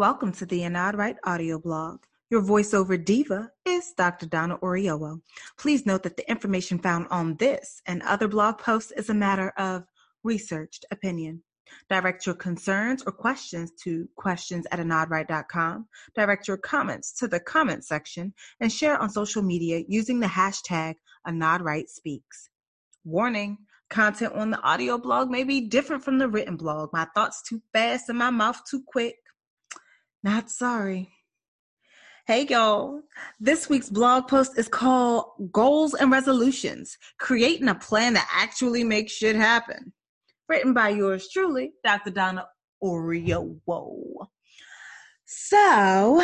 Welcome to the AnnodRight audio blog. Your voiceover diva is Dr. Donna Oriowo. Please note that the information found on this and other blog posts is a matter of researched opinion. Direct your concerns or questions to questions at annodright.com. Direct your comments to the comment section and share on social media using the hashtag AnnodRightSpeaks. Warning content on the audio blog may be different from the written blog. My thoughts too fast and my mouth too quick. Not sorry. Hey y'all, this week's blog post is called Goals and Resolutions Creating a Plan that Actually Makes Shit Happen. Written by yours truly, Dr. Donna Oriowo. So,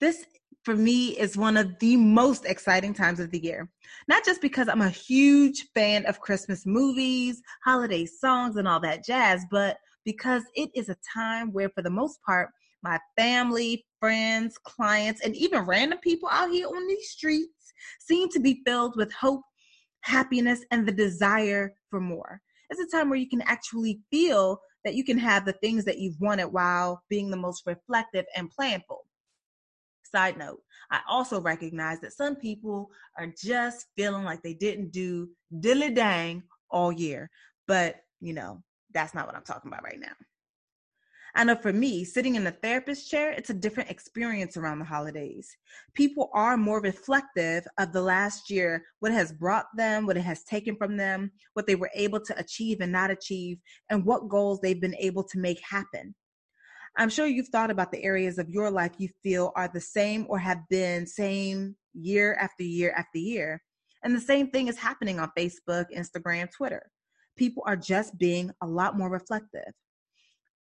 this for me is one of the most exciting times of the year. Not just because I'm a huge fan of Christmas movies, holiday songs, and all that jazz, but because it is a time where, for the most part, my family, friends, clients, and even random people out here on these streets seem to be filled with hope, happiness, and the desire for more. It's a time where you can actually feel that you can have the things that you've wanted while being the most reflective and planful. Side note, I also recognize that some people are just feeling like they didn't do dilly dang all year. But, you know, that's not what I'm talking about right now. I know for me, sitting in the therapist chair, it's a different experience around the holidays. People are more reflective of the last year, what has brought them, what it has taken from them, what they were able to achieve and not achieve, and what goals they've been able to make happen. I'm sure you've thought about the areas of your life you feel are the same or have been same year after year after year. And the same thing is happening on Facebook, Instagram, Twitter. People are just being a lot more reflective.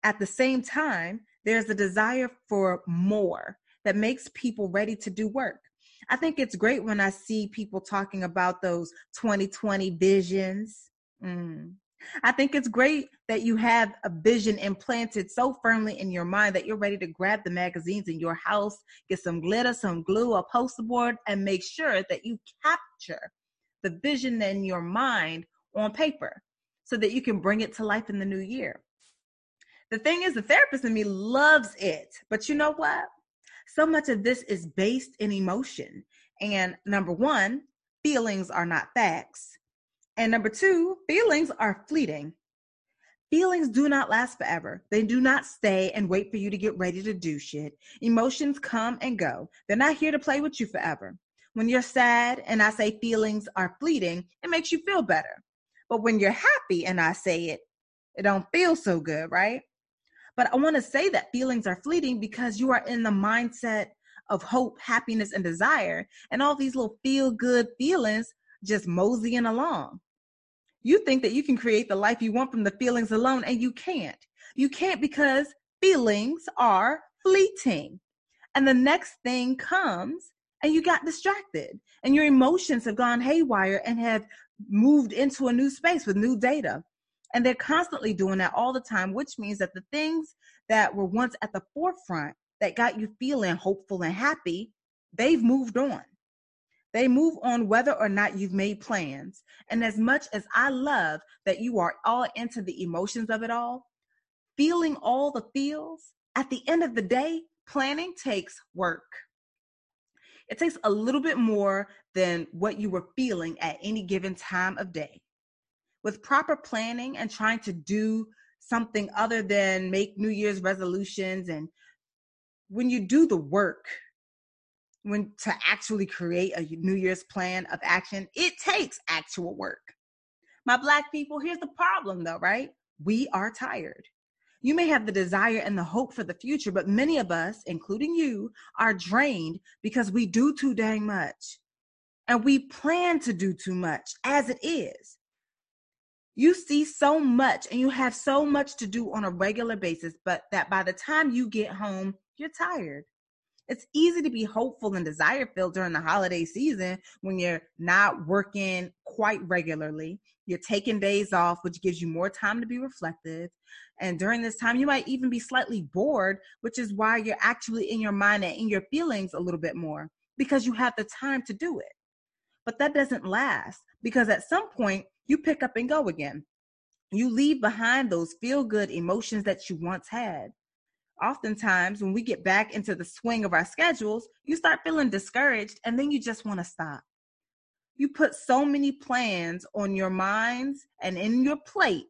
At the same time, there's a desire for more that makes people ready to do work. I think it's great when I see people talking about those 2020 visions. Mm. I think it's great that you have a vision implanted so firmly in your mind that you're ready to grab the magazines in your house, get some glitter, some glue, a poster board, and make sure that you capture the vision in your mind on paper so that you can bring it to life in the new year. The thing is, the therapist in me loves it. But you know what? So much of this is based in emotion. And number one, feelings are not facts. And number two, feelings are fleeting. Feelings do not last forever. They do not stay and wait for you to get ready to do shit. Emotions come and go. They're not here to play with you forever. When you're sad and I say feelings are fleeting, it makes you feel better. But when you're happy and I say it, it don't feel so good, right? But I want to say that feelings are fleeting because you are in the mindset of hope, happiness, and desire, and all these little feel good feelings just moseying along. You think that you can create the life you want from the feelings alone, and you can't. You can't because feelings are fleeting. And the next thing comes, and you got distracted, and your emotions have gone haywire and have moved into a new space with new data. And they're constantly doing that all the time, which means that the things that were once at the forefront that got you feeling hopeful and happy, they've moved on. They move on whether or not you've made plans. And as much as I love that you are all into the emotions of it all, feeling all the feels, at the end of the day, planning takes work. It takes a little bit more than what you were feeling at any given time of day with proper planning and trying to do something other than make New Year's resolutions and when you do the work, when to actually create a New Year's plan of action, it takes actual work. My black people, here's the problem though, right? We are tired. You may have the desire and the hope for the future, but many of us, including you, are drained because we do too dang much. And we plan to do too much as it is you see so much and you have so much to do on a regular basis, but that by the time you get home, you're tired. It's easy to be hopeful and desire filled during the holiday season when you're not working quite regularly. You're taking days off, which gives you more time to be reflective. And during this time, you might even be slightly bored, which is why you're actually in your mind and in your feelings a little bit more because you have the time to do it. But that doesn't last because at some point, you pick up and go again. You leave behind those feel good emotions that you once had. oftentimes when we get back into the swing of our schedules, you start feeling discouraged and then you just want to stop. You put so many plans on your minds and in your plate,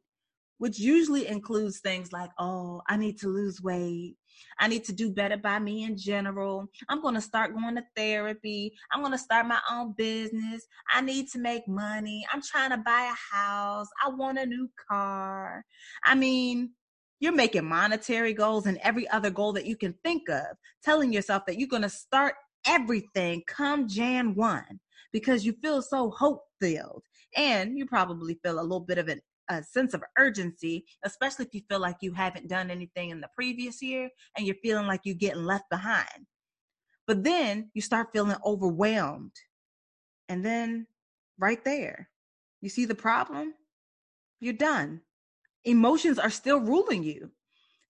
which usually includes things like, oh, I need to lose weight. I need to do better by me in general. I'm going to start going to therapy. I'm going to start my own business. I need to make money. I'm trying to buy a house. I want a new car. I mean, you're making monetary goals and every other goal that you can think of, telling yourself that you're going to start everything come Jan 1 because you feel so hope filled. And you probably feel a little bit of an, a sense of urgency, especially if you feel like you haven't done anything in the previous year and you're feeling like you're getting left behind. But then you start feeling overwhelmed. And then right there, you see the problem? You're done emotions are still ruling you.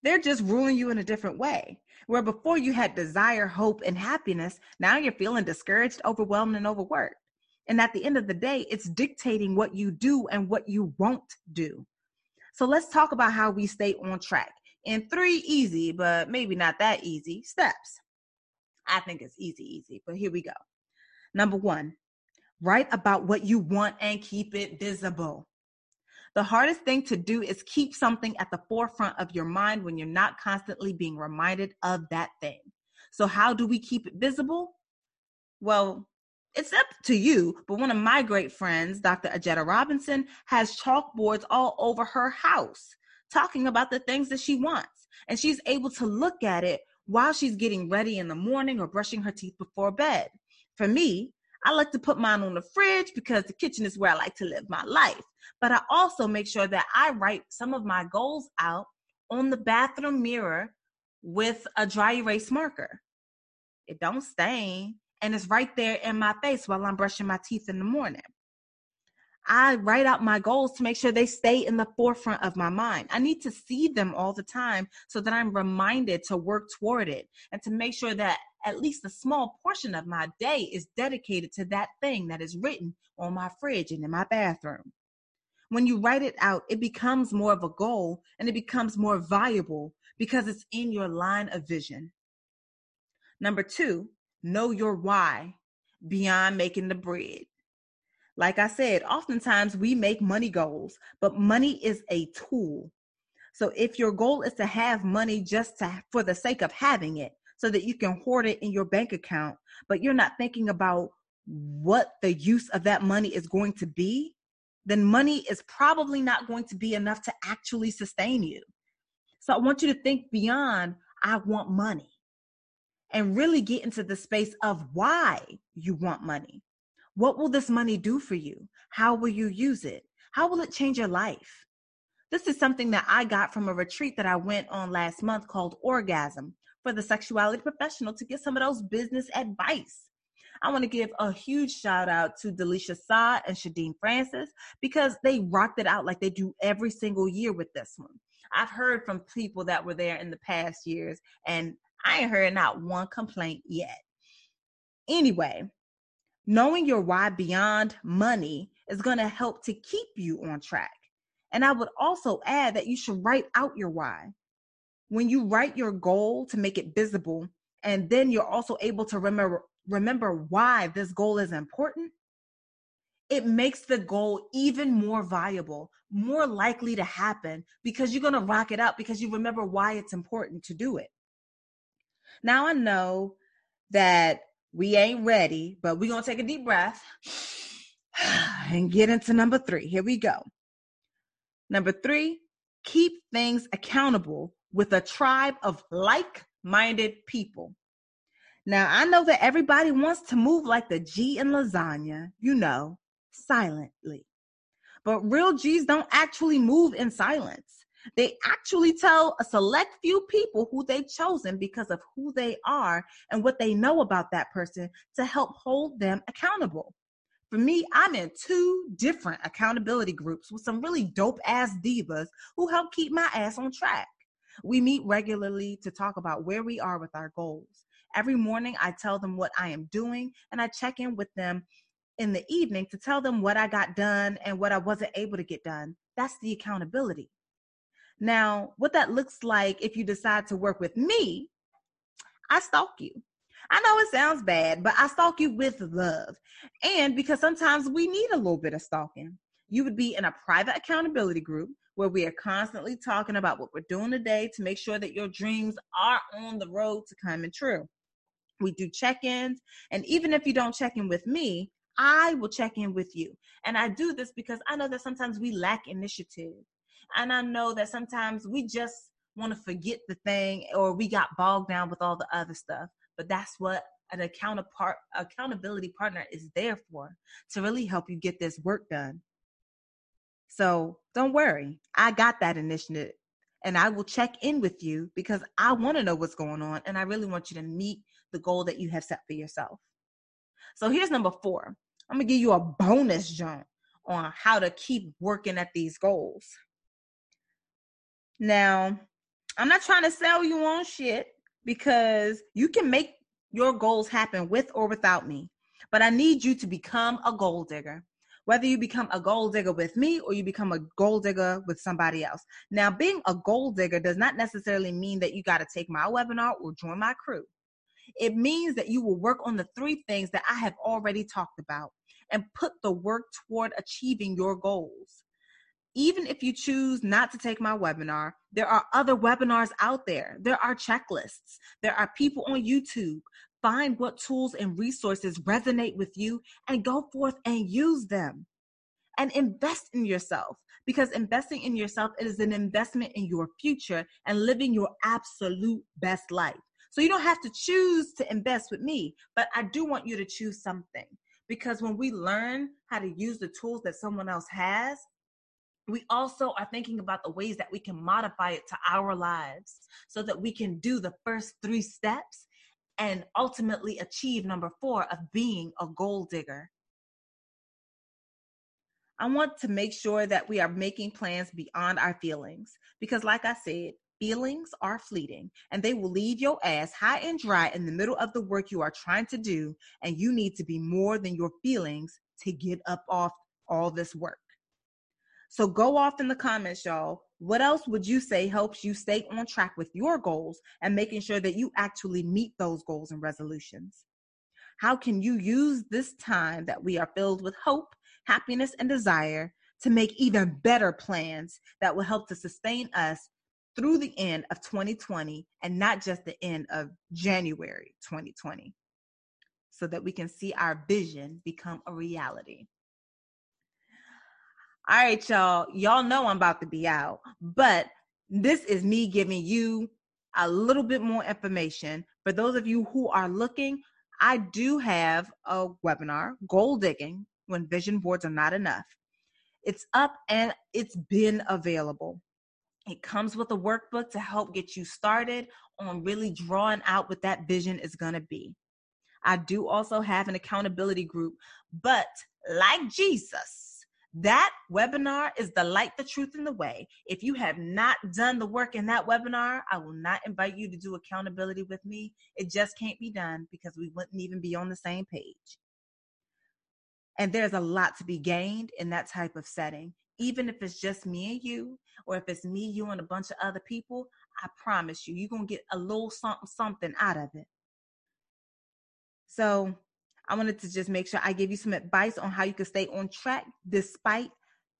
They're just ruling you in a different way. Where before you had desire, hope, and happiness, now you're feeling discouraged, overwhelmed, and overworked. And at the end of the day, it's dictating what you do and what you won't do. So let's talk about how we stay on track in three easy, but maybe not that easy steps. I think it's easy, easy, but here we go. Number one, write about what you want and keep it visible. The hardest thing to do is keep something at the forefront of your mind when you're not constantly being reminded of that thing. So, how do we keep it visible? Well, it's up to you, but one of my great friends, Dr. Ajita Robinson, has chalkboards all over her house talking about the things that she wants. And she's able to look at it while she's getting ready in the morning or brushing her teeth before bed. For me, I like to put mine on the fridge because the kitchen is where I like to live my life. But I also make sure that I write some of my goals out on the bathroom mirror with a dry erase marker. It don't stain and it's right there in my face while I'm brushing my teeth in the morning. I write out my goals to make sure they stay in the forefront of my mind. I need to see them all the time so that I'm reminded to work toward it and to make sure that at least a small portion of my day is dedicated to that thing that is written on my fridge and in my bathroom. When you write it out, it becomes more of a goal and it becomes more viable because it's in your line of vision. Number two, know your why beyond making the bread. Like I said, oftentimes we make money goals, but money is a tool. So if your goal is to have money just to, for the sake of having it, so that you can hoard it in your bank account, but you're not thinking about what the use of that money is going to be, then money is probably not going to be enough to actually sustain you. So I want you to think beyond, I want money, and really get into the space of why you want money. What will this money do for you? How will you use it? How will it change your life? This is something that I got from a retreat that I went on last month called Orgasm for the sexuality professional to get some of those business advice. I want to give a huge shout out to Dalychia Saah and Shadeen Francis because they rocked it out like they do every single year with this one. I've heard from people that were there in the past years, and I ain't heard not one complaint yet. Anyway, knowing your why beyond money is going to help to keep you on track. And I would also add that you should write out your why when you write your goal to make it visible and then you're also able to remember remember why this goal is important it makes the goal even more viable more likely to happen because you're going to rock it out because you remember why it's important to do it now i know that we ain't ready but we're going to take a deep breath and get into number three here we go number three keep things accountable with a tribe of like minded people. Now, I know that everybody wants to move like the G in lasagna, you know, silently. But real G's don't actually move in silence. They actually tell a select few people who they've chosen because of who they are and what they know about that person to help hold them accountable. For me, I'm in two different accountability groups with some really dope ass divas who help keep my ass on track. We meet regularly to talk about where we are with our goals. Every morning, I tell them what I am doing and I check in with them in the evening to tell them what I got done and what I wasn't able to get done. That's the accountability. Now, what that looks like if you decide to work with me, I stalk you. I know it sounds bad, but I stalk you with love. And because sometimes we need a little bit of stalking. You would be in a private accountability group where we are constantly talking about what we're doing today to make sure that your dreams are on the road to coming true. We do check ins. And even if you don't check in with me, I will check in with you. And I do this because I know that sometimes we lack initiative. And I know that sometimes we just want to forget the thing or we got bogged down with all the other stuff. But that's what an accountapart accountability partner is there for to really help you get this work done. So don't worry, I got that initiative and I will check in with you because I want to know what's going on and I really want you to meet the goal that you have set for yourself. So here's number four I'm going to give you a bonus jump on how to keep working at these goals. Now, I'm not trying to sell you on shit because you can make your goals happen with or without me. But I need you to become a goal digger. Whether you become a gold digger with me or you become a gold digger with somebody else. Now, being a gold digger does not necessarily mean that you got to take my webinar or join my crew. It means that you will work on the three things that I have already talked about and put the work toward achieving your goals even if you choose not to take my webinar, there are other webinars out there. There are checklists. There are people on YouTube. Find what tools and resources resonate with you and go forth and use them. And invest in yourself because investing in yourself is an investment in your future and living your absolute best life. So you don't have to choose to invest with me, but I do want you to choose something because when we learn how to use the tools that someone else has, we also are thinking about the ways that we can modify it to our lives so that we can do the first three steps and ultimately achieve number four of being a gold digger. I want to make sure that we are making plans beyond our feelings because, like I said, feelings are fleeting and they will leave your ass high and dry in the middle of the work you are trying to do. And you need to be more than your feelings to get up off all this work. So go off in the comments, y'all. What else would you say helps you stay on track with your goals and making sure that you actually meet those goals and resolutions? How can you use this time that we are filled with hope, happiness, and desire to make even better plans that will help to sustain us through the end of 2020 and not just the end of January 2020 so that we can see our vision become a reality? All right, y'all. Y'all know I'm about to be out, but this is me giving you a little bit more information. For those of you who are looking, I do have a webinar, Goal Digging When Vision Boards Are Not Enough. It's up and it's been available. It comes with a workbook to help get you started on really drawing out what that vision is going to be. I do also have an accountability group, but like Jesus, that webinar is the light, the truth, and the way. If you have not done the work in that webinar, I will not invite you to do accountability with me. It just can't be done because we wouldn't even be on the same page. And there's a lot to be gained in that type of setting. Even if it's just me and you, or if it's me, you, and a bunch of other people, I promise you, you're going to get a little something, something out of it. So I wanted to just make sure I give you some advice on how you can stay on track despite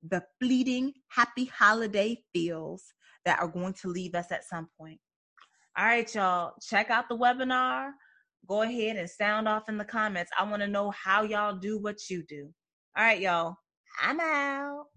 the fleeting happy holiday feels that are going to leave us at some point. All right, y'all, check out the webinar. Go ahead and sound off in the comments. I want to know how y'all do what you do. All right, y'all, I'm out.